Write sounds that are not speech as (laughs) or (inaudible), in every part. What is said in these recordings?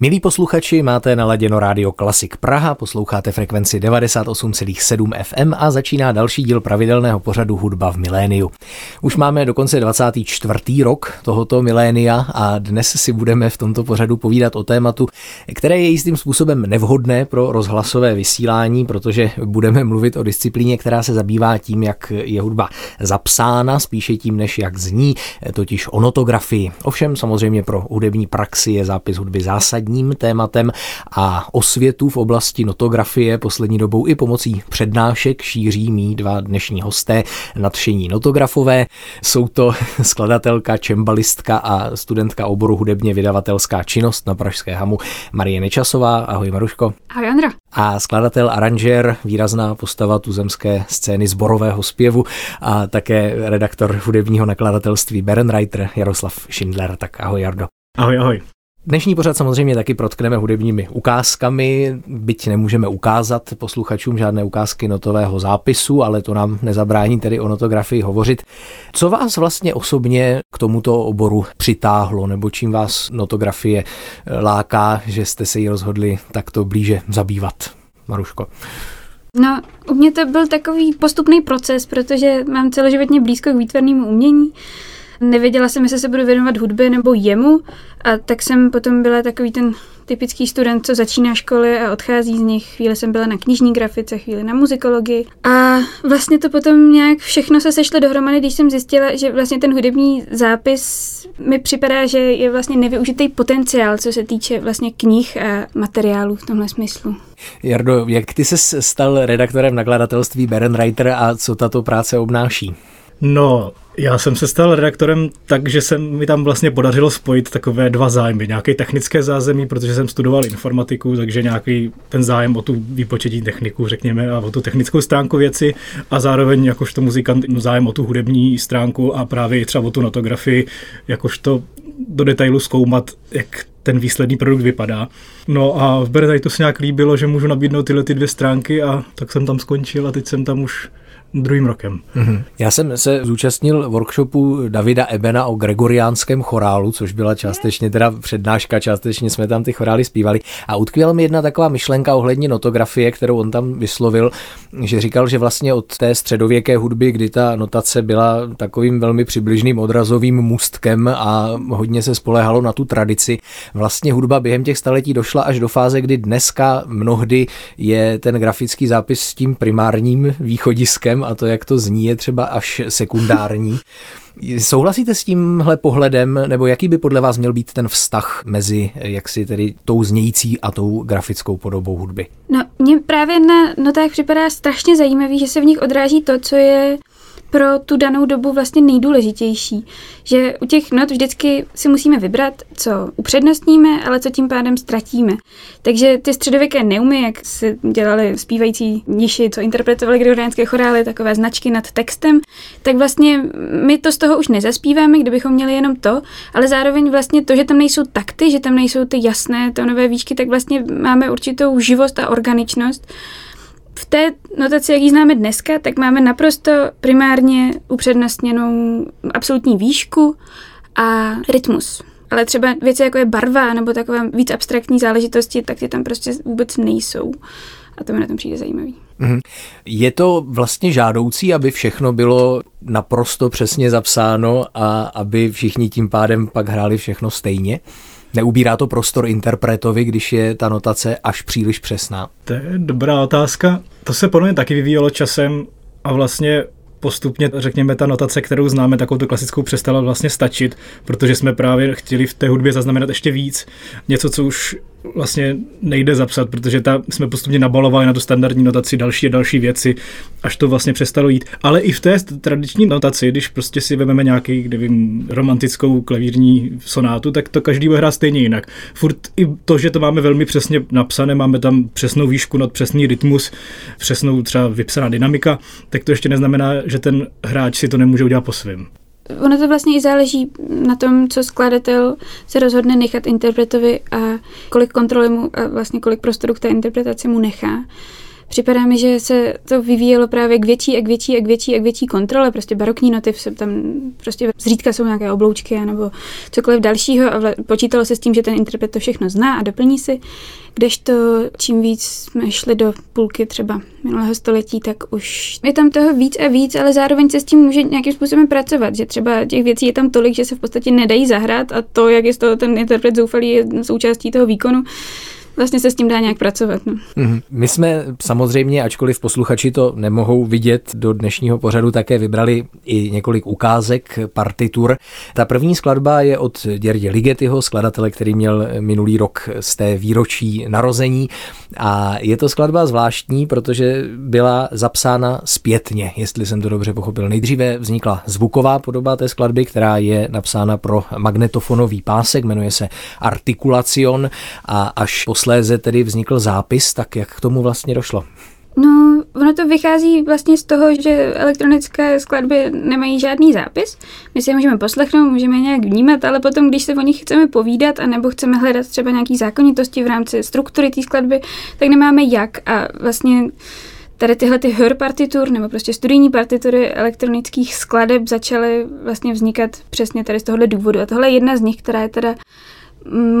Milí posluchači, máte naladěno rádio Klasik Praha, posloucháte frekvenci 98,7 FM a začíná další díl pravidelného pořadu Hudba v miléniu. Už máme dokonce 24. rok tohoto milénia a dnes si budeme v tomto pořadu povídat o tématu, které je jistým způsobem nevhodné pro rozhlasové vysílání, protože budeme mluvit o disciplíně, která se zabývá tím, jak je hudba zapsána, spíše tím, než jak zní, totiž o notografii. Ovšem samozřejmě pro hudební praxi je zápis hudby zásadní zásadním tématem a osvětu v oblasti notografie poslední dobou i pomocí přednášek šíří mý dva dnešní hosté, nadšení notografové. Jsou to (laughs) skladatelka, čembalistka a studentka oboru hudebně vydavatelská činnost na Pražské hamu Marie Nečasová. Ahoj Maruško. Ahoj Andra. A skladatel, aranžér, výrazná postava tuzemské scény zborového zpěvu a také redaktor hudebního nakladatelství Berenreiter Jaroslav Schindler. Tak ahoj Jardo. Ahoj, ahoj. Dnešní pořad samozřejmě taky protkneme hudebními ukázkami, byť nemůžeme ukázat posluchačům žádné ukázky notového zápisu, ale to nám nezabrání tedy o notografii hovořit. Co vás vlastně osobně k tomuto oboru přitáhlo, nebo čím vás notografie láká, že jste se jí rozhodli takto blíže zabývat? Maruško. No, u mě to byl takový postupný proces, protože mám celoživotně blízko k výtvarnému umění. Nevěděla jsem, jestli se budu věnovat hudbě nebo jemu a tak jsem potom byla takový ten typický student, co začíná školy a odchází z nich. Chvíli jsem byla na knižní grafice, chvíli na muzikologii. A vlastně to potom nějak všechno se sešlo dohromady, když jsem zjistila, že vlastně ten hudební zápis mi připadá, že je vlastně nevyužitý potenciál, co se týče vlastně knih a materiálů v tomhle smyslu. Jardo, jak ty se stal redaktorem nakladatelství Berenreiter a co tato práce obnáší? No, já jsem se stal redaktorem tak, že se mi tam vlastně podařilo spojit takové dva zájmy. Nějaké technické zázemí, protože jsem studoval informatiku, takže nějaký ten zájem o tu výpočetní techniku, řekněme, a o tu technickou stránku věci a zároveň jakožto muzikant zájem o tu hudební stránku a právě třeba o tu notografii, jakožto do detailu zkoumat, jak ten výsledný produkt vypadá. No a v Beretajtu se nějak líbilo, že můžu nabídnout tyhle ty dvě stránky a tak jsem tam skončil a teď jsem tam už druhým rokem. Mm-hmm. Já jsem se zúčastnil workshopu Davida Ebena o gregoriánském chorálu, což byla částečně teda přednáška, částečně jsme tam ty chorály zpívali a utkvěla mi jedna taková myšlenka ohledně notografie, kterou on tam vyslovil, že říkal, že vlastně od té středověké hudby, kdy ta notace byla takovým velmi přibližným odrazovým můstkem a hodně se spolehalo na tu tradici, vlastně hudba během těch staletí došla až do fáze, kdy dneska mnohdy je ten grafický zápis s tím primárním východiskem a to, jak to zní, je třeba až sekundární. Souhlasíte s tímhle pohledem, nebo jaký by podle vás měl být ten vztah mezi jaksi tedy tou znějící a tou grafickou podobou hudby? No, mně právě na notách připadá strašně zajímavý, že se v nich odráží to, co je pro tu danou dobu vlastně nejdůležitější. Že u těch not vždycky si musíme vybrat, co upřednostníme, ale co tím pádem ztratíme. Takže ty středověké neumy, jak se dělali zpívající niši, co interpretovali gregoriánské chorály, takové značky nad textem, tak vlastně my to z toho už nezaspíváme, kdybychom měli jenom to, ale zároveň vlastně to, že tam nejsou takty, že tam nejsou ty jasné tónové výšky, tak vlastně máme určitou živost a organičnost v té notaci, jak ji známe dneska, tak máme naprosto primárně upřednostněnou absolutní výšku a rytmus. Ale třeba věci, jako je barva nebo takové víc abstraktní záležitosti, tak ty tam prostě vůbec nejsou. A to mi na tom přijde zajímavý. Mhm. Je to vlastně žádoucí, aby všechno bylo naprosto přesně zapsáno a aby všichni tím pádem pak hráli všechno stejně? Neubírá to prostor interpretovi, když je ta notace až příliš přesná? To je dobrá otázka. To se podle mě taky vyvíjelo časem a vlastně postupně, řekněme, ta notace, kterou známe, takovou tu klasickou, přestala vlastně stačit, protože jsme právě chtěli v té hudbě zaznamenat ještě víc. Něco, co už vlastně nejde zapsat, protože ta, jsme postupně nabalovali na tu standardní notaci další a další věci, až to vlastně přestalo jít. Ale i v té tradiční notaci, když prostě si vezmeme nějaký, nevím, romantickou klavírní sonátu, tak to každý bude hrát stejně jinak. Furt i to, že to máme velmi přesně napsané, máme tam přesnou výšku not, přesný rytmus, přesnou třeba vypsaná dynamika, tak to ještě neznamená, že ten hráč si to nemůže udělat po svém. Ono to vlastně i záleží na tom, co skladatel se rozhodne nechat interpretovi a kolik kontroly mu a vlastně kolik prostoru k té interpretaci mu nechá. Připadá mi, že se to vyvíjelo právě k větší a k větší a k větší a k větší kontrole. Prostě barokní noty, tam prostě zřídka jsou nějaké obloučky nebo cokoliv dalšího a počítalo se s tím, že ten interpret to všechno zná a doplní si. Kdežto čím víc jsme šli do půlky třeba minulého století, tak už je tam toho víc a víc, ale zároveň se s tím může nějakým způsobem pracovat, že třeba těch věcí je tam tolik, že se v podstatě nedají zahrát a to, jak je z toho ten interpret zoufalý, je součástí toho výkonu vlastně se s tím dá nějak pracovat. No. Mm-hmm. My jsme samozřejmě, ačkoliv posluchači to nemohou vidět do dnešního pořadu, také vybrali i několik ukázek partitur. Ta první skladba je od Děrdě Ligetyho, skladatele, který měl minulý rok z té výročí narození. A je to skladba zvláštní, protože byla zapsána zpětně, jestli jsem to dobře pochopil. Nejdříve vznikla zvuková podoba té skladby, která je napsána pro magnetofonový pásek, jmenuje se Artikulacion a až posléze tedy vznikl zápis, tak jak k tomu vlastně došlo? No, ono to vychází vlastně z toho, že elektronické skladby nemají žádný zápis. My si je můžeme poslechnout, můžeme je nějak vnímat, ale potom, když se o nich chceme povídat, anebo chceme hledat třeba nějaké zákonitosti v rámci struktury té skladby, tak nemáme jak. A vlastně tady tyhle ty hör partitur nebo prostě studijní partitury elektronických skladeb začaly vlastně vznikat přesně tady z tohohle důvodu. A tohle je jedna z nich, která je teda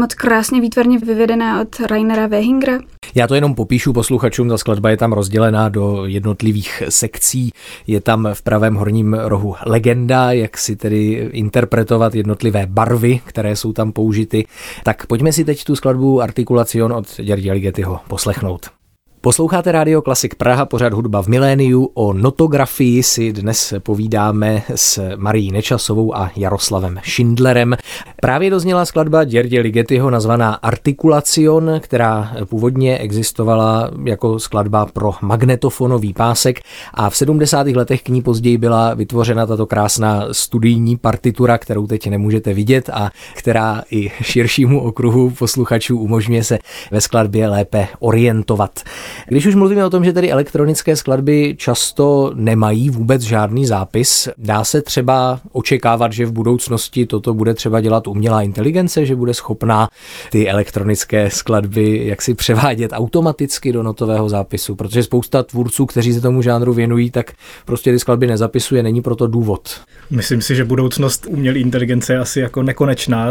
moc krásně výtvarně vyvedená od Rainera Wehingra. Já to jenom popíšu posluchačům, ta skladba je tam rozdělená do jednotlivých sekcí, je tam v pravém horním rohu legenda, jak si tedy interpretovat jednotlivé barvy, které jsou tam použity. Tak pojďme si teď tu skladbu Artikulacion od Jardi Aligetyho poslechnout. Posloucháte Radio Klasik Praha, pořád hudba v miléniu. O notografii si dnes povídáme s Marí Nečasovou a Jaroslavem Schindlerem. Právě dozněla skladba Děrdě Ligetyho nazvaná Artikulacion, která původně existovala jako skladba pro magnetofonový pásek a v 70. letech k ní později byla vytvořena tato krásná studijní partitura, kterou teď nemůžete vidět a která i širšímu okruhu posluchačů umožňuje se ve skladbě lépe orientovat. Když už mluvíme o tom, že tedy elektronické skladby často nemají vůbec žádný zápis, dá se třeba očekávat, že v budoucnosti toto bude třeba dělat umělá inteligence, že bude schopná ty elektronické skladby jaksi převádět automaticky do notového zápisu, protože spousta tvůrců, kteří se tomu žánru věnují, tak prostě ty skladby nezapisuje, není proto důvod. Myslím si, že budoucnost umělé inteligence je asi jako nekonečná,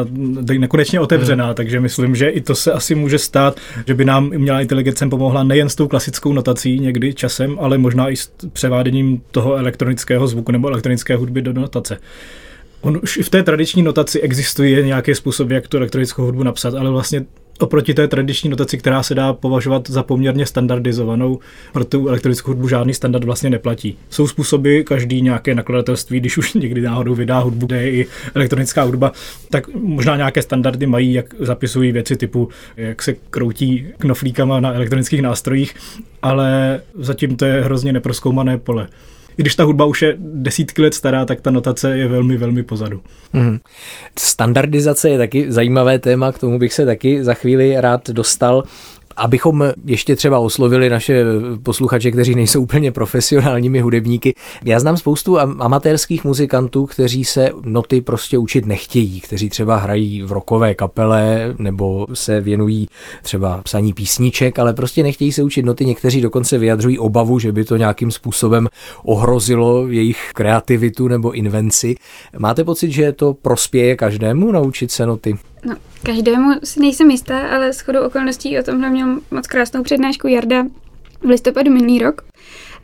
nekonečně otevřená, hmm. takže myslím, že i to se asi může stát, že by nám umělá inteligence pomohla nejen s tou klasickou notací někdy časem, ale možná i s převáděním toho elektronického zvuku nebo elektronické hudby do notace. On už i v té tradiční notaci existuje nějaký způsob, jak tu elektronickou hudbu napsat, ale vlastně oproti té tradiční notaci, která se dá považovat za poměrně standardizovanou, pro tu elektronickou hudbu žádný standard vlastně neplatí. Jsou způsoby, každý nějaké nakladatelství, když už (laughs) někdy náhodou vydá hudbu, kde je i elektronická hudba, tak možná nějaké standardy mají, jak zapisují věci typu, jak se kroutí knoflíkama na elektronických nástrojích, ale zatím to je hrozně neproskoumané pole i když ta hudba už je desítky let stará, tak ta notace je velmi, velmi pozadu. Hmm. Standardizace je taky zajímavé téma, k tomu bych se taky za chvíli rád dostal. Abychom ještě třeba oslovili naše posluchače, kteří nejsou úplně profesionálními hudebníky. Já znám spoustu amatérských muzikantů, kteří se noty prostě učit nechtějí, kteří třeba hrají v rokové kapele nebo se věnují třeba psaní písniček, ale prostě nechtějí se učit noty. Někteří dokonce vyjadřují obavu, že by to nějakým způsobem ohrozilo jejich kreativitu nebo invenci. Máte pocit, že to prospěje každému naučit se noty? No, každému si nejsem jistá, ale shodou okolností o tomhle měl moc krásnou přednášku Jarda v listopadu minulý rok,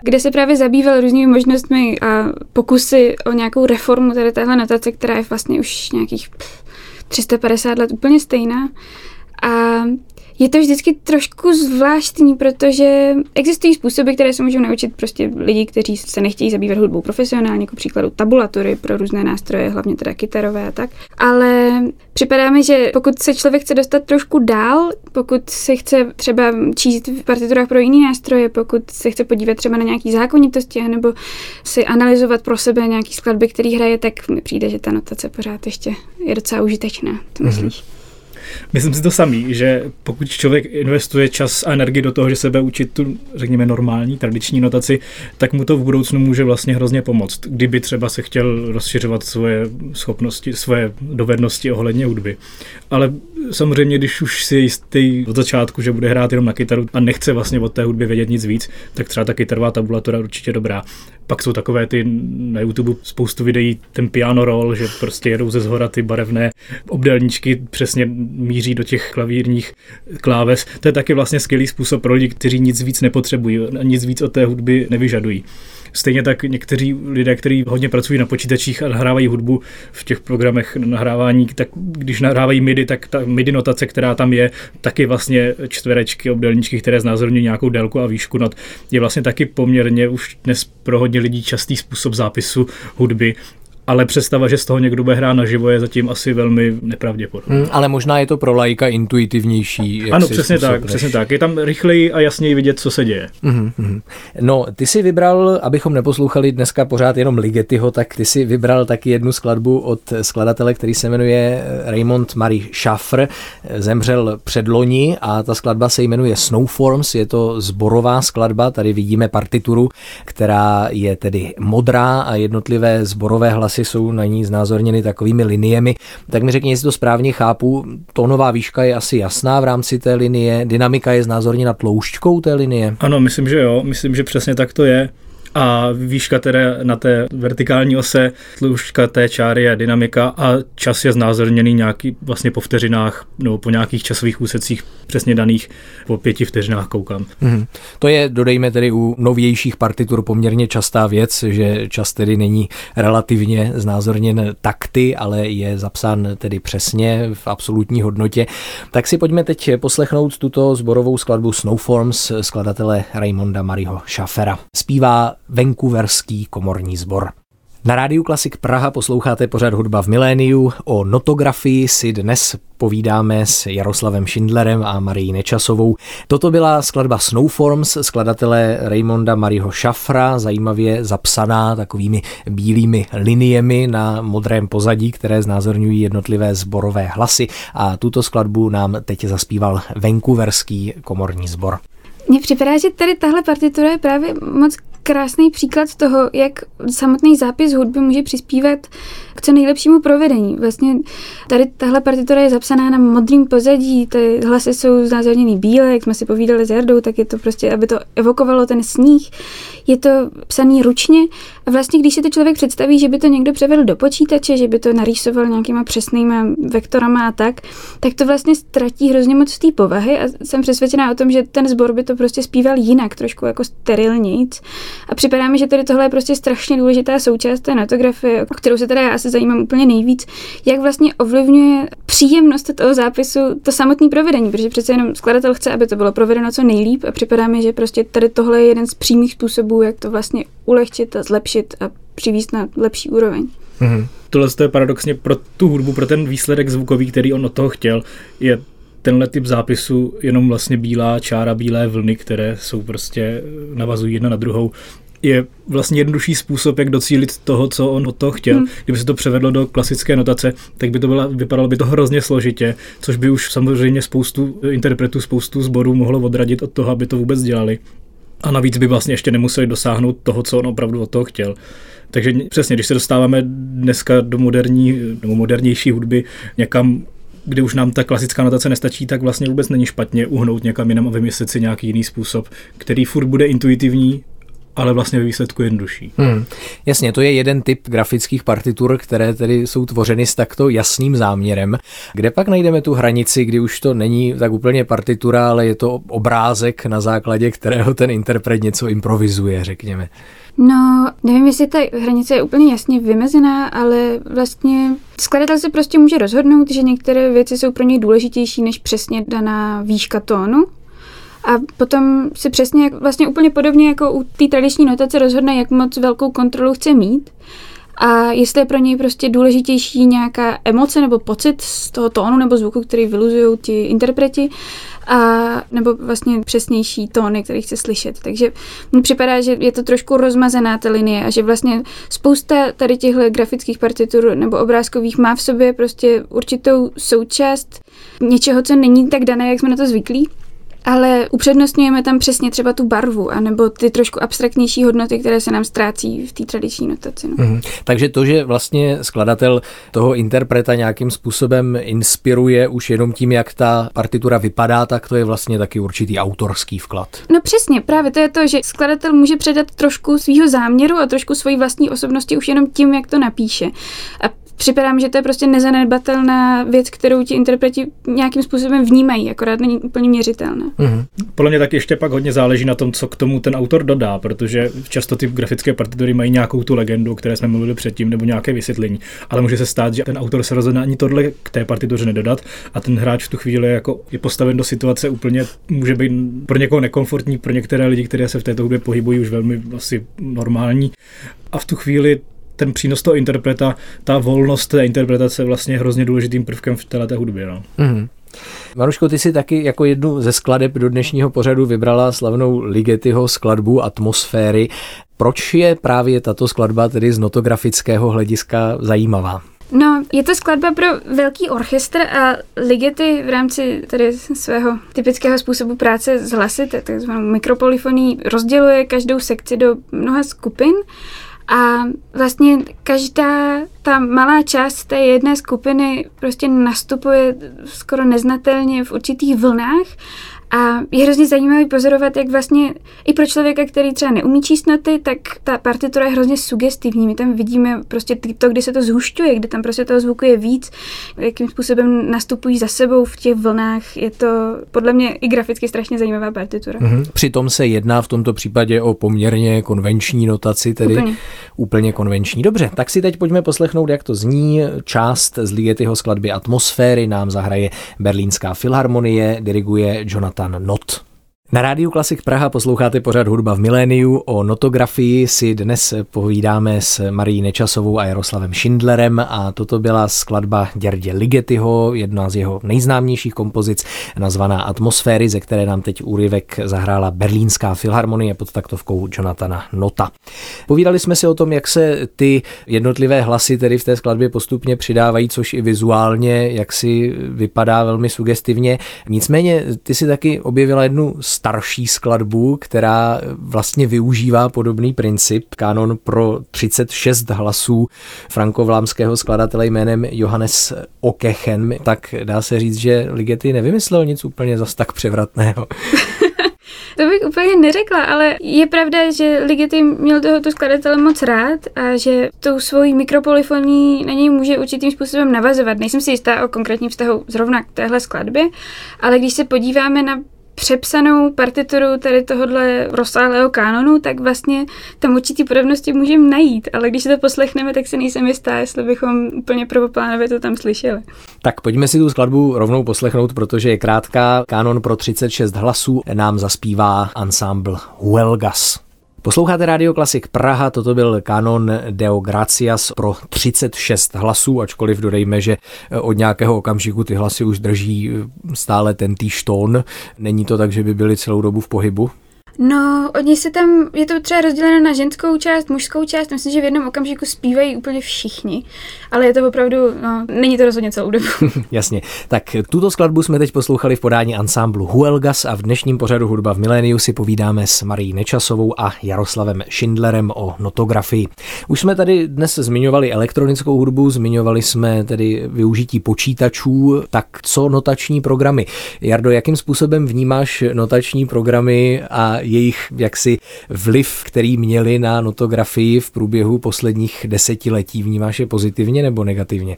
kde se právě zabýval různými možnostmi a pokusy o nějakou reformu tady téhle notace, která je vlastně už nějakých 350 let úplně stejná. A je to vždycky trošku zvláštní, protože existují způsoby, které se můžou naučit prostě lidi, kteří se nechtějí zabývat hudbou profesionálně, jako příkladu tabulatury pro různé nástroje, hlavně teda kytarové a tak. Ale připadá mi, že pokud se člověk chce dostat trošku dál, pokud se chce třeba číst v partiturách pro jiné nástroje, pokud se chce podívat třeba na nějaké zákonitosti, nebo si analyzovat pro sebe nějaký skladby, který hraje, tak mi přijde, že ta notace pořád ještě je docela užitečná. To myslíš? Mm-hmm. Myslím si to samý, že pokud člověk investuje čas a energii do toho, že se bude učit tu, řekněme, normální, tradiční notaci, tak mu to v budoucnu může vlastně hrozně pomoct, kdyby třeba se chtěl rozšiřovat svoje schopnosti, svoje dovednosti ohledně hudby. Ale samozřejmě, když už si jistý od začátku, že bude hrát jenom na kytaru a nechce vlastně od té hudby vědět nic víc, tak třeba ta kytarová tabulatura určitě dobrá. Pak jsou takové ty na YouTube spoustu videí, ten piano roll, že prostě jedou ze zhora ty barevné obdelníčky, přesně míří do těch klavírních kláves. To je taky vlastně skvělý způsob pro lidi, kteří nic víc nepotřebují, nic víc od té hudby nevyžadují. Stejně tak někteří lidé, kteří hodně pracují na počítačích a nahrávají hudbu v těch programech nahrávání, tak když nahrávají MIDI, tak ta MIDI notace, která tam je, taky vlastně čtverečky, obdelníčky, které znázorňují nějakou délku a výšku not, je vlastně taky poměrně už dnes pro hodně lidí častý způsob zápisu hudby ale představa, že z toho někdo bude hrát naživo, je zatím asi velmi nepravděpodobná. Hmm, ale možná je to pro lajka intuitivnější. Jak ano, přesně tak, než... přesně tak. Je tam rychleji a jasněji vidět, co se děje. Hmm, No, ty si vybral, abychom neposlouchali dneska pořád jenom Ligetyho, tak ty si vybral taky jednu skladbu od skladatele, který se jmenuje Raymond Marie Schaffer. Zemřel předloni a ta skladba se jmenuje Snowforms, je to zborová skladba, tady vidíme partituru, která je tedy modrá a jednotlivé zborové hlasy hlasy jsou na ní znázorněny takovými liniemi. Tak mi řekni, jestli to správně chápu, tónová výška je asi jasná v rámci té linie, dynamika je znázorněna tloušťkou té linie. Ano, myslím, že jo, myslím, že přesně tak to je a výška teda na té vertikální ose, tlušťka té čáry je dynamika a čas je znázorněný nějaký vlastně po vteřinách nebo po nějakých časových úsecích přesně daných po pěti vteřinách koukám. Hmm. To je, dodejme tedy u novějších partitur poměrně častá věc, že čas tedy není relativně znázorněn takty, ale je zapsán tedy přesně v absolutní hodnotě. Tak si pojďme teď poslechnout tuto zborovou skladbu Snowforms skladatele Raymonda Mariho Schaffera. Zpívá Vancouverský komorní sbor. Na rádiu Klasik Praha posloucháte pořád hudba v miléniu. O notografii si dnes povídáme s Jaroslavem Schindlerem a Marií Nečasovou. Toto byla skladba Snowforms skladatele Raymonda Mariho Šafra, zajímavě zapsaná takovými bílými liniemi na modrém pozadí, které znázorňují jednotlivé zborové hlasy a tuto skladbu nám teď zaspíval Vancouverský komorní sbor. Mně připadá, že tady tahle partitura je právě moc krásný příklad toho, jak samotný zápis hudby může přispívat k co nejlepšímu provedení. Vlastně tady tahle partitura je zapsaná na modrým pozadí, ty hlasy jsou znázorněný bílé, jak jsme si povídali s Jardou, tak je to prostě, aby to evokovalo ten sníh. Je to psaný ručně a vlastně, když si to člověk představí, že by to někdo převedl do počítače, že by to narýsoval nějakýma přesnýma vektorama a tak, tak to vlastně ztratí hrozně moc té povahy a jsem přesvědčená o tom, že ten sbor by to prostě zpíval jinak, trošku jako sterilnic. A připadá mi, že tady tohle je prostě strašně důležitá součást té notografie, o kterou se teda já se zajímám úplně nejvíc, jak vlastně ovlivňuje příjemnost toho zápisu to samotné provedení, protože přece jenom skladatel chce, aby to bylo provedeno co nejlíp a připadá mi, že prostě tady tohle je jeden z přímých způsobů, jak to vlastně ulehčit a zlepšit a přivíst na lepší úroveň. Mm-hmm. Tohle je paradoxně pro tu hudbu, pro ten výsledek zvukový, který on od toho chtěl, je tenhle typ zápisu jenom vlastně bílá čára, bílé vlny, které jsou prostě navazují jedna na druhou je vlastně jednodušší způsob, jak docílit toho, co on od toho chtěl. Hmm. Kdyby se to převedlo do klasické notace, tak by to byla, vypadalo by to hrozně složitě, což by už samozřejmě spoustu interpretů, spoustu sborů mohlo odradit od toho, aby to vůbec dělali. A navíc by vlastně ještě nemuseli dosáhnout toho, co on opravdu od toho chtěl. Takže přesně, když se dostáváme dneska do moderní nebo modernější hudby někam kdy už nám ta klasická notace nestačí, tak vlastně vůbec není špatně uhnout někam jinam a vymyslet si nějaký jiný způsob, který furt bude intuitivní, ale vlastně ve výsledku jednodušší. Hmm. Jasně, to je jeden typ grafických partitur, které tedy jsou tvořeny s takto jasným záměrem. Kde pak najdeme tu hranici, kdy už to není tak úplně partitura, ale je to obrázek, na základě kterého ten interpret něco improvizuje, řekněme. No, nevím, jestli ta hranice je úplně jasně vymezená, ale vlastně skladatel se prostě může rozhodnout, že některé věci jsou pro něj důležitější než přesně daná výška tónu. A potom si přesně vlastně úplně podobně jako u té tradiční notace rozhodne, jak moc velkou kontrolu chce mít. A jestli je pro něj prostě důležitější nějaká emoce nebo pocit z toho tónu nebo zvuku, který vyluzují ti interpreti, a nebo vlastně přesnější tóny, který chce slyšet. Takže mi připadá, že je to trošku rozmazená ta linie a že vlastně spousta tady těchto grafických partitur nebo obrázkových má v sobě prostě určitou součást něčeho, co není tak dané, jak jsme na to zvyklí ale upřednostňujeme tam přesně třeba tu barvu, anebo ty trošku abstraktnější hodnoty, které se nám ztrácí v té tradiční notaci. No. Mm-hmm. Takže to, že vlastně skladatel toho interpreta nějakým způsobem inspiruje už jenom tím, jak ta partitura vypadá, tak to je vlastně taky určitý autorský vklad. No přesně, právě to je to, že skladatel může předat trošku svého záměru a trošku svojí vlastní osobnosti už jenom tím, jak to napíše. A připadá mi, že to je prostě nezanedbatelná věc, kterou ti interpreti nějakým způsobem vnímají, akorát není úplně měřitelná. Mm-hmm. Podle mě tak ještě pak hodně záleží na tom, co k tomu ten autor dodá, protože často ty grafické partitury mají nějakou tu legendu, o které jsme mluvili předtím, nebo nějaké vysvětlení. Ale může se stát, že ten autor se rozhodne ani tohle k té partituře nedodat a ten hráč v tu chvíli jako je postaven do situace úplně, může být pro někoho nekomfortní, pro některé lidi, kteří se v této hudbě pohybují, už velmi asi normální. A v tu chvíli ten přínos toho interpreta, ta volnost té interpretace vlastně je hrozně důležitým prvkem v této hudbě. No. Mm-hmm. Maruško, ty si taky jako jednu ze skladeb do dnešního pořadu vybrala slavnou Ligetyho skladbu Atmosféry. Proč je právě tato skladba tedy z notografického hlediska zajímavá? No, je to skladba pro velký orchestr a Ligety v rámci tedy svého typického způsobu práce s hlasy, takzvanou mikropolifoní, rozděluje každou sekci do mnoha skupin a vlastně každá ta malá část té jedné skupiny prostě nastupuje skoro neznatelně v určitých vlnách a je hrozně zajímavý pozorovat, jak vlastně i pro člověka, který třeba neumí číst noty, tak ta partitura je hrozně sugestivní. My tam vidíme prostě to, kdy se to zhušťuje, kde tam prostě toho zvuku je víc, jakým způsobem nastupují za sebou v těch vlnách. Je to podle mě i graficky strašně zajímavá partitura. Mm-hmm. Přitom se jedná v tomto případě o poměrně konvenční notaci, tedy úplně. úplně konvenční. Dobře, tak si teď pojďme poslechnout, jak to zní. Část z Ligetyho skladby Atmosféry nám zahraje Berlínská filharmonie, diriguje Jonathan Jonathan Not. Na rádiu Klasik Praha posloucháte pořad Hudba v miléniu. O notografii si dnes povídáme s Marí Nečasovou a Jaroslavem Schindlerem a toto byla skladba Děrdě Ligetyho, jedna z jeho nejznámějších kompozic, nazvaná Atmosféry, ze které nám teď úryvek zahrála Berlínská filharmonie pod taktovkou Jonathana Nota. Povídali jsme si o tom, jak se ty jednotlivé hlasy tedy v té skladbě postupně přidávají, což i vizuálně, jak si vypadá velmi sugestivně. Nicméně ty si taky objevila jednu starší skladbu, která vlastně využívá podobný princip. Kanon pro 36 hlasů frankovlámského skladatele jménem Johannes Okechen. Tak dá se říct, že Ligeti nevymyslel nic úplně zas tak převratného. (laughs) To bych úplně neřekla, ale je pravda, že Ligeti měl tohoto skladatele moc rád a že tou svojí mikropolifoní na něj může určitým způsobem navazovat. Nejsem si jistá o konkrétním vztahu zrovna k téhle skladbě, ale když se podíváme na přepsanou partituru tady tohohle rozsáhlého kánonu, tak vlastně tam určitý podobnosti můžeme najít, ale když to poslechneme, tak si nejsem jistá, jestli bychom úplně prvoplánově to tam slyšeli. Tak pojďme si tu skladbu rovnou poslechnout, protože je krátká. Kánon pro 36 hlasů nám zaspívá ensemble Huelgas. Posloucháte Radio Klasik Praha, toto byl kanon Deo Gracias pro 36 hlasů, ačkoliv dodejme, že od nějakého okamžiku ty hlasy už drží stále ten týž tón. Není to tak, že by byly celou dobu v pohybu? No, oni se tam, je to třeba rozděleno na ženskou část, mužskou část, myslím, že v jednom okamžiku zpívají úplně všichni, ale je to opravdu, no, není to rozhodně celou dobu. (laughs) Jasně, tak tuto skladbu jsme teď poslouchali v podání ansámblu Huelgas a v dnešním pořadu Hudba v miléniu si povídáme s Marí Nečasovou a Jaroslavem Schindlerem o notografii. Už jsme tady dnes zmiňovali elektronickou hudbu, zmiňovali jsme tedy využití počítačů, tak co notační programy? Jardo, jakým způsobem vnímáš notační programy a jejich jaksi vliv, který měli na notografii v průběhu posledních desetiletí. Vnímáš je pozitivně nebo negativně?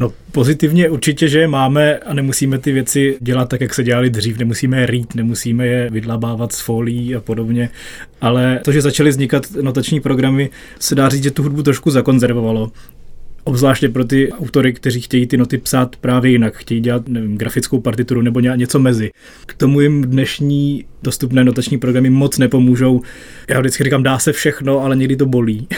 No pozitivně určitě, že je máme a nemusíme ty věci dělat tak, jak se dělali dřív, nemusíme je rýt, nemusíme je vydlabávat s folí a podobně, ale to, že začaly vznikat notační programy, se dá říct, že tu hudbu trošku zakonzervovalo. Obzvláště pro ty autory, kteří chtějí ty noty psát právě jinak, chtějí dělat nevím, grafickou partituru nebo něco mezi. K tomu jim dnešní dostupné notační programy moc nepomůžou Já vždycky říkám, dá se všechno, ale někdy to bolí.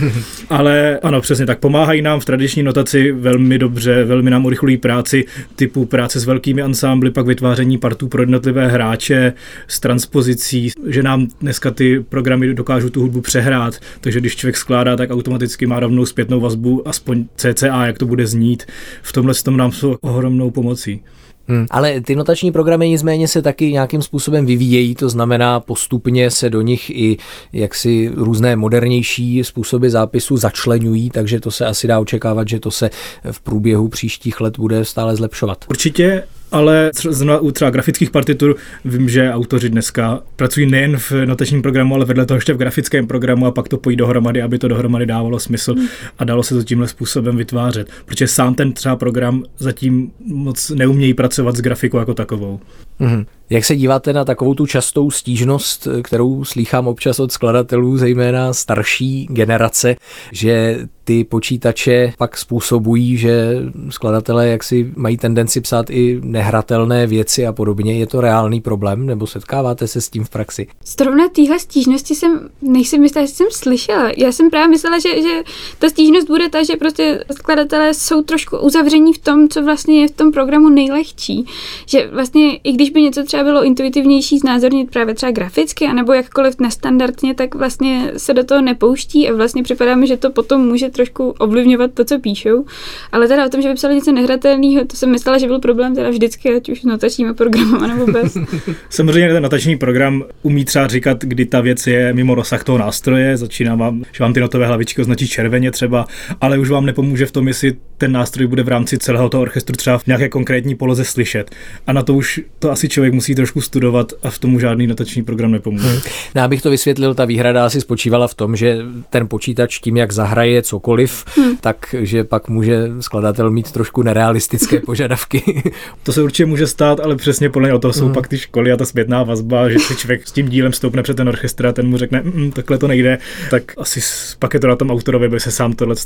(laughs) ale ano, přesně tak. Pomáhají nám v tradiční notaci velmi dobře, velmi nám urychlují práci typu práce s velkými ansámbly, pak vytváření partů pro jednotlivé hráče s transpozicí, že nám dneska ty programy dokážou tu hudbu přehrát, takže když člověk skládá, tak automaticky má rovnou zpětnou vazbu, aspoň CCA, jak to bude znít. V tomhle tom nám jsou ohromnou pomocí. Hmm. Ale ty notační programy nicméně se taky nějakým způsobem vyvíjejí, to znamená postupně se do nich i jaksi různé modernější způsoby zápisu začlenují, takže to se asi dá očekávat, že to se v průběhu příštích let bude stále zlepšovat. Určitě ale třeba u třeba grafických partitur vím, že autoři dneska pracují nejen v notačním programu, ale vedle toho ještě v grafickém programu a pak to pojí dohromady, aby to dohromady dávalo smysl hmm. a dalo se to tímhle způsobem vytvářet. Protože sám ten třeba program zatím moc neumějí pracovat s grafikou jako takovou. Hmm. Jak se díváte na takovou tu častou stížnost, kterou slýchám občas od skladatelů, zejména starší generace, že ty počítače pak způsobují, že skladatelé jaksi mají tendenci psát i nehratelné věci a podobně. Je to reálný problém, nebo setkáváte se s tím v praxi? Zrovna téhle stížnosti jsem, nejsem jistá, že jsem slyšela. Já jsem právě myslela, že, že ta stížnost bude ta, že prostě skladatelé jsou trošku uzavření v tom, co vlastně je v tom programu nejlehčí. Že vlastně, i když by něco třeba bylo intuitivnější znázornit právě třeba graficky, anebo jakkoliv nestandardně, tak vlastně se do toho nepouští a vlastně připadá mi, že to potom může trošku ovlivňovat to, co píšou. Ale teda o tom, že by psali něco nehratelného, to jsem myslela, že byl problém teda vždycky, ať už notačníma programem nebo bez. (laughs) Samozřejmě ten notační program umí třeba říkat, kdy ta věc je mimo rozsah toho nástroje, začíná vám, že vám ty notové hlavičky označí červeně třeba, ale už vám nepomůže v tom, jestli ten nástroj bude v rámci celého toho orchestru třeba v nějaké konkrétní poloze slyšet. A na to už to asi člověk musí trošku studovat a v tomu žádný notační program nepomůže. Hmm. No, abych to vysvětlil, ta výhrada asi spočívala v tom, že ten počítač tím, jak zahraje cokoliv, hmm. tak že pak může skladatel mít trošku nerealistické (laughs) požadavky. to se určitě může stát, ale přesně podle toho jsou hmm. pak ty školy a ta zpětná vazba, že si člověk s tím dílem stoupne před ten orchestr a ten mu řekne, mm, takhle to nejde, tak asi pak je to na tom autorovi, by se sám tohle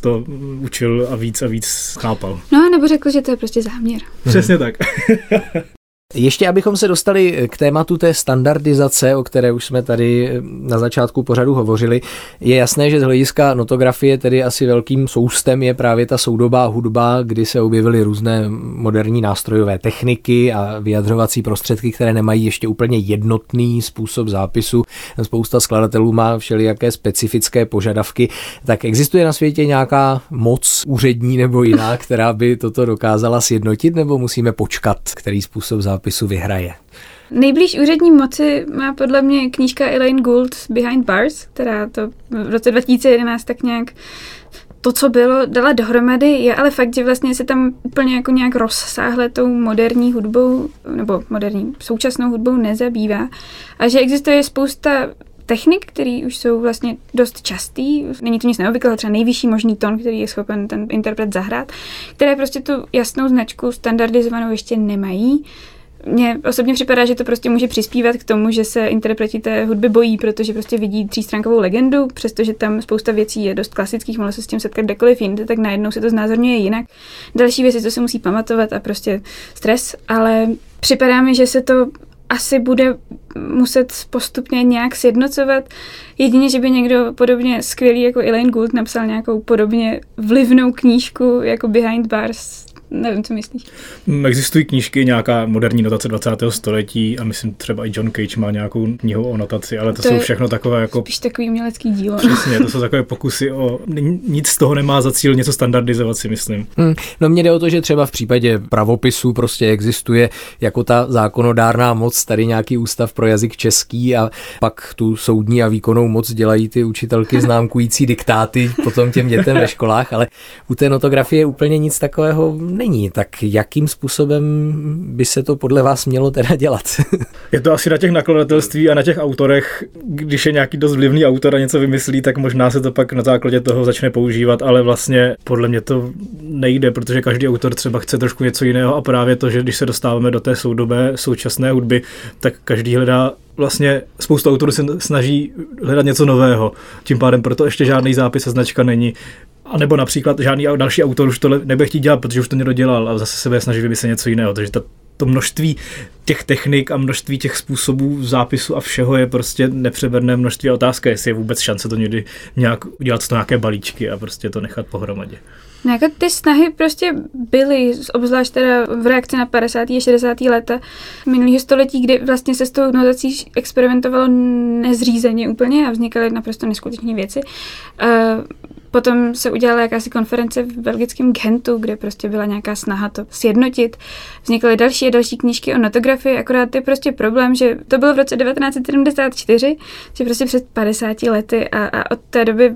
učil a víc a víc chápal. No, nebo řekl, že to je prostě záměr. Přesně tak. (laughs) Ještě abychom se dostali k tématu té standardizace, o které už jsme tady na začátku pořadu hovořili, je jasné, že z hlediska notografie tedy asi velkým soustem je právě ta soudobá hudba, kdy se objevily různé moderní nástrojové techniky a vyjadřovací prostředky, které nemají ještě úplně jednotný způsob zápisu. Spousta skladatelů má všelijaké specifické požadavky. Tak existuje na světě nějaká moc úřední nebo jiná, (laughs) která by toto dokázala sjednotit, nebo musíme počkat, který způsob zápisu zápisu vyhraje. Nejblíž úřední moci má podle mě knížka Elaine Gould Behind Bars, která to v roce 2011 tak nějak to, co bylo, dala dohromady, je ale fakt, že vlastně se tam úplně jako nějak rozsáhle tou moderní hudbou, nebo moderní současnou hudbou nezabývá. A že existuje spousta technik, které už jsou vlastně dost častý. Není to nic neobvyklého, třeba nejvyšší možný tón, který je schopen ten interpret zahrát, které prostě tu jasnou značku standardizovanou ještě nemají. Mně osobně připadá, že to prostě může přispívat k tomu, že se interpreti té hudby bojí, protože prostě vidí třístránkovou legendu, přestože tam spousta věcí je dost klasických, mohlo se s tím setkat kdekoliv jinde, tak najednou se to znázorňuje jinak. Další věci, co se musí pamatovat a prostě stres, ale připadá mi, že se to asi bude muset postupně nějak sjednocovat. Jedině, že by někdo podobně skvělý jako Elaine Gould napsal nějakou podobně vlivnou knížku jako Behind Bars, Nevím, co myslíš. Mm, existují knížky, nějaká moderní notace 20. století a myslím třeba i John Cage má nějakou knihu o notaci, ale to, to jsou všechno takové jako... Spíš takový umělecký dílo. Přesně, to jsou takové pokusy o... Nic z toho nemá za cíl něco standardizovat, si myslím. Hmm, no mně jde o to, že třeba v případě pravopisu prostě existuje jako ta zákonodárná moc, tady nějaký ústav pro jazyk český a pak tu soudní a výkonnou moc dělají ty učitelky (laughs) známkující diktáty potom těm dětem ve školách, ale u té notografie úplně nic takového není, tak jakým způsobem by se to podle vás mělo teda dělat? (laughs) je to asi na těch nakladatelství a na těch autorech, když je nějaký dost vlivný autor a něco vymyslí, tak možná se to pak na základě toho začne používat, ale vlastně podle mě to nejde, protože každý autor třeba chce trošku něco jiného a právě to, že když se dostáváme do té soudobé současné hudby, tak každý hledá vlastně spoustu autorů se snaží hledat něco nového. Tím pádem proto ještě žádný zápis a značka není. A nebo například žádný další autor už to nebude chtít dělat, protože už to někdo dělal a zase se bude snažit vymyslet něco jiného. Takže ta to množství těch technik a množství těch způsobů zápisu a všeho je prostě nepřeberné množství a otázka, jestli je vůbec šance to někdy nějak udělat to nějaké balíčky a prostě to nechat pohromadě. No jako ty snahy prostě byly, obzvlášť teda v reakci na 50. a 60. leta minulého století, kdy vlastně se s tou notací experimentovalo nezřízeně úplně a vznikaly naprosto neskutečné věci. Uh, Potom se udělala jakási konference v belgickém Gentu, kde prostě byla nějaká snaha to sjednotit. Vznikly další a další knížky o notografii, akorát je prostě problém, že to bylo v roce 1974, že prostě před 50 lety a, a od té doby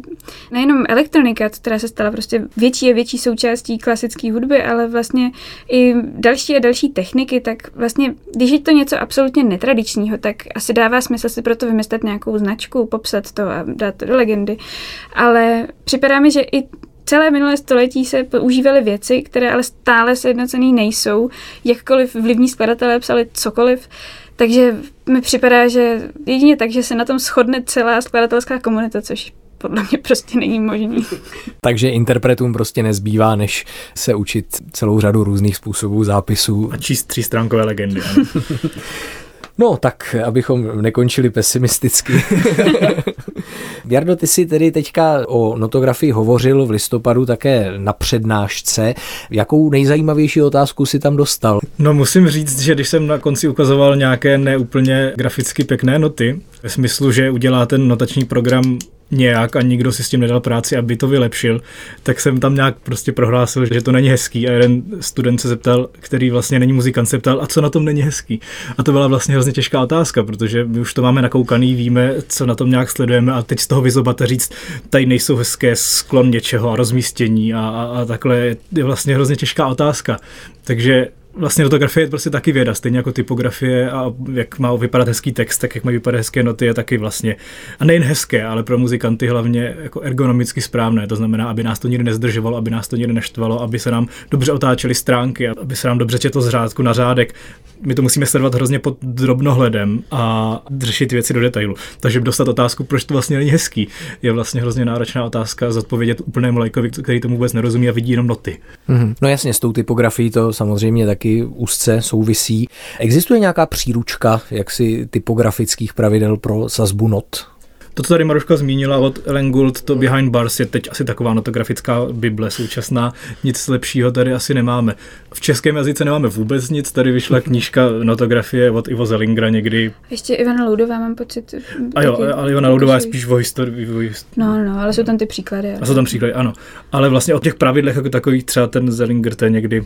nejenom elektronika, která se stala prostě větší a větší součástí klasické hudby, ale vlastně i další a další techniky, tak vlastně, když je to něco absolutně netradičního, tak asi dává smysl si proto vymyslet nějakou značku, popsat to a dát to do legendy. Ale při připadá mi, že i celé minulé století se používaly věci, které ale stále sjednocený nejsou, jakkoliv vlivní skladatelé psali cokoliv, takže mi připadá, že jedině tak, že se na tom shodne celá skladatelská komunita, což podle mě prostě není možný. (laughs) Takže interpretům prostě nezbývá, než se učit celou řadu různých způsobů zápisů. A číst třístránkové legendy. (laughs) No, tak abychom nekončili pesimisticky. (laughs) Jardo, ty jsi tedy teďka o notografii hovořil v listopadu také na přednášce. Jakou nejzajímavější otázku si tam dostal? No musím říct, že když jsem na konci ukazoval nějaké neúplně graficky pěkné noty, ve smyslu, že udělá ten notační program nějak a nikdo si s tím nedal práci, aby to vylepšil, tak jsem tam nějak prostě prohlásil, že to není hezký a jeden student se zeptal, který vlastně není muzikant, se ptal, a co na tom není hezký. A to byla vlastně hrozně těžká otázka, protože my už to máme nakoukaný, víme, co na tom nějak sledujeme a teď z toho vyzobat a říct, tady nejsou hezké sklon něčeho a rozmístění a, a, a takhle je vlastně hrozně těžká otázka. Takže vlastně fotografie je prostě taky věda, stejně jako typografie a jak má vypadat hezký text, tak jak mají vypadat hezké noty, je taky vlastně, a nejen hezké, ale pro muzikanty hlavně jako ergonomicky správné, to znamená, aby nás to nikdy nezdržovalo, aby nás to nikdy neštvalo, aby se nám dobře otáčely stránky, aby se nám dobře četlo z řádku na řádek. My to musíme sledovat hrozně pod drobnohledem a řešit věci do detailu. Takže dostat otázku, proč to vlastně není hezký, je vlastně hrozně náročná otázka zodpovědět úplnému lajkovi, který tomu vůbec nerozumí a vidí jenom noty. Mm-hmm. No jasně, s tou typografií to samozřejmě taky taky úzce souvisí. Existuje nějaká příručka jaksi typografických pravidel pro sazbu not? To, co tady Maruška zmínila od Ellen Gould, to Behind Bars je teď asi taková notografická bible současná. Nic lepšího tady asi nemáme. V českém jazyce nemáme vůbec nic, tady vyšla knížka notografie od Ivo Zelingra někdy. Ještě Ivana Loudová mám pocit. A jo, ale Ivana Loudová je spíš o historii. No, no, ale jsou tam ty příklady. A jsou tam příklady, ano. Ale vlastně o těch pravidlech jako takových třeba ten Zelinger, to je někdy,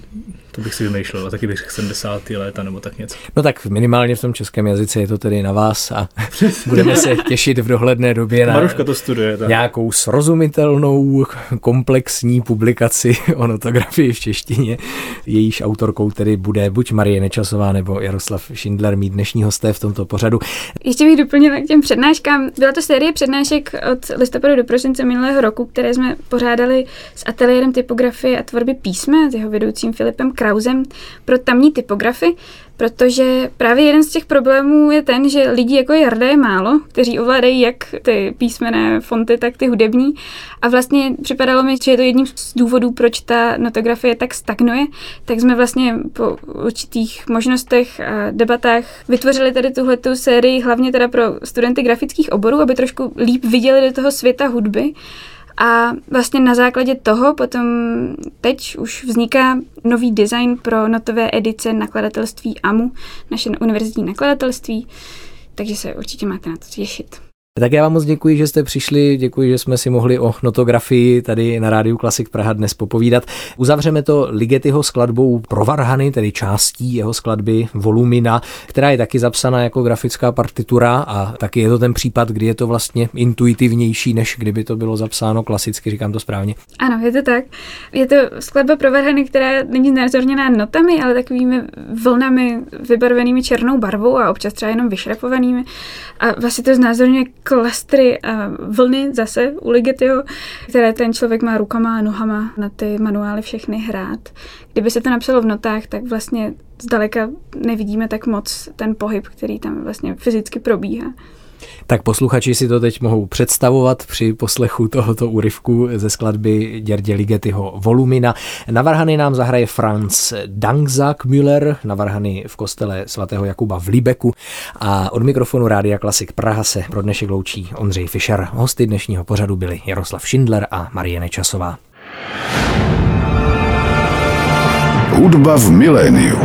to bych si vymýšlel, a taky bych řekl 70. léta nebo tak něco. No tak minimálně v tom českém jazyce je to tedy na vás a (laughs) budeme se těšit v dohledné době na Maruška to studuje, tak. nějakou srozumitelnou komplexní publikaci o notografii v češtině. Jejíž autorkou tedy bude buď Marie Nečasová nebo Jaroslav Schindler, mít dnešní hosté v tomto pořadu. Ještě bych doplnila k těm přednáškám. Byla to série přednášek od listopadu do prosince minulého roku, které jsme pořádali s ateliérem typografie a tvorby písma s jeho vedoucím Filipem Krausem pro tamní typografy protože právě jeden z těch problémů je ten, že lidí jako Jarda je málo, kteří ovládají jak ty písmené fonty, tak ty hudební. A vlastně připadalo mi, že je to jedním z důvodů, proč ta notografie tak stagnuje. Tak jsme vlastně po určitých možnostech a debatách vytvořili tady tuhletu sérii hlavně teda pro studenty grafických oborů, aby trošku líp viděli do toho světa hudby. A vlastně na základě toho potom teď už vzniká nový design pro notové edice nakladatelství AMU, naše univerzitní nakladatelství, takže se určitě máte na to těšit. Tak já vám moc děkuji, že jste přišli, děkuji, že jsme si mohli o notografii tady na Rádiu Klasik Praha dnes popovídat. Uzavřeme to Ligetyho skladbou pro Varhany, tedy částí jeho skladby Volumina, která je taky zapsaná jako grafická partitura a taky je to ten případ, kdy je to vlastně intuitivnější, než kdyby to bylo zapsáno klasicky, říkám to správně. Ano, je to tak. Je to skladba pro Varhany, která není znázorněná notami, ale takovými vlnami vybarvenými černou barvou a občas třeba jenom vyšrapovanými. A vlastně to znázorňuje klastry a vlny zase u Ligetyho, které ten člověk má rukama a nohama na ty manuály všechny hrát. Kdyby se to napsalo v notách, tak vlastně zdaleka nevidíme tak moc ten pohyb, který tam vlastně fyzicky probíhá. Tak posluchači si to teď mohou představovat při poslechu tohoto úryvku ze skladby Děrdě Ligetyho Volumina. Na varhany nám zahraje Franz Dangzak Müller, na varhany v kostele svatého Jakuba v Líbeku a od mikrofonu Rádia Klasik Praha se pro dnešek loučí Ondřej Fischer. Hosty dnešního pořadu byli Jaroslav Schindler a Marie Nečasová. Hudba v miléniu.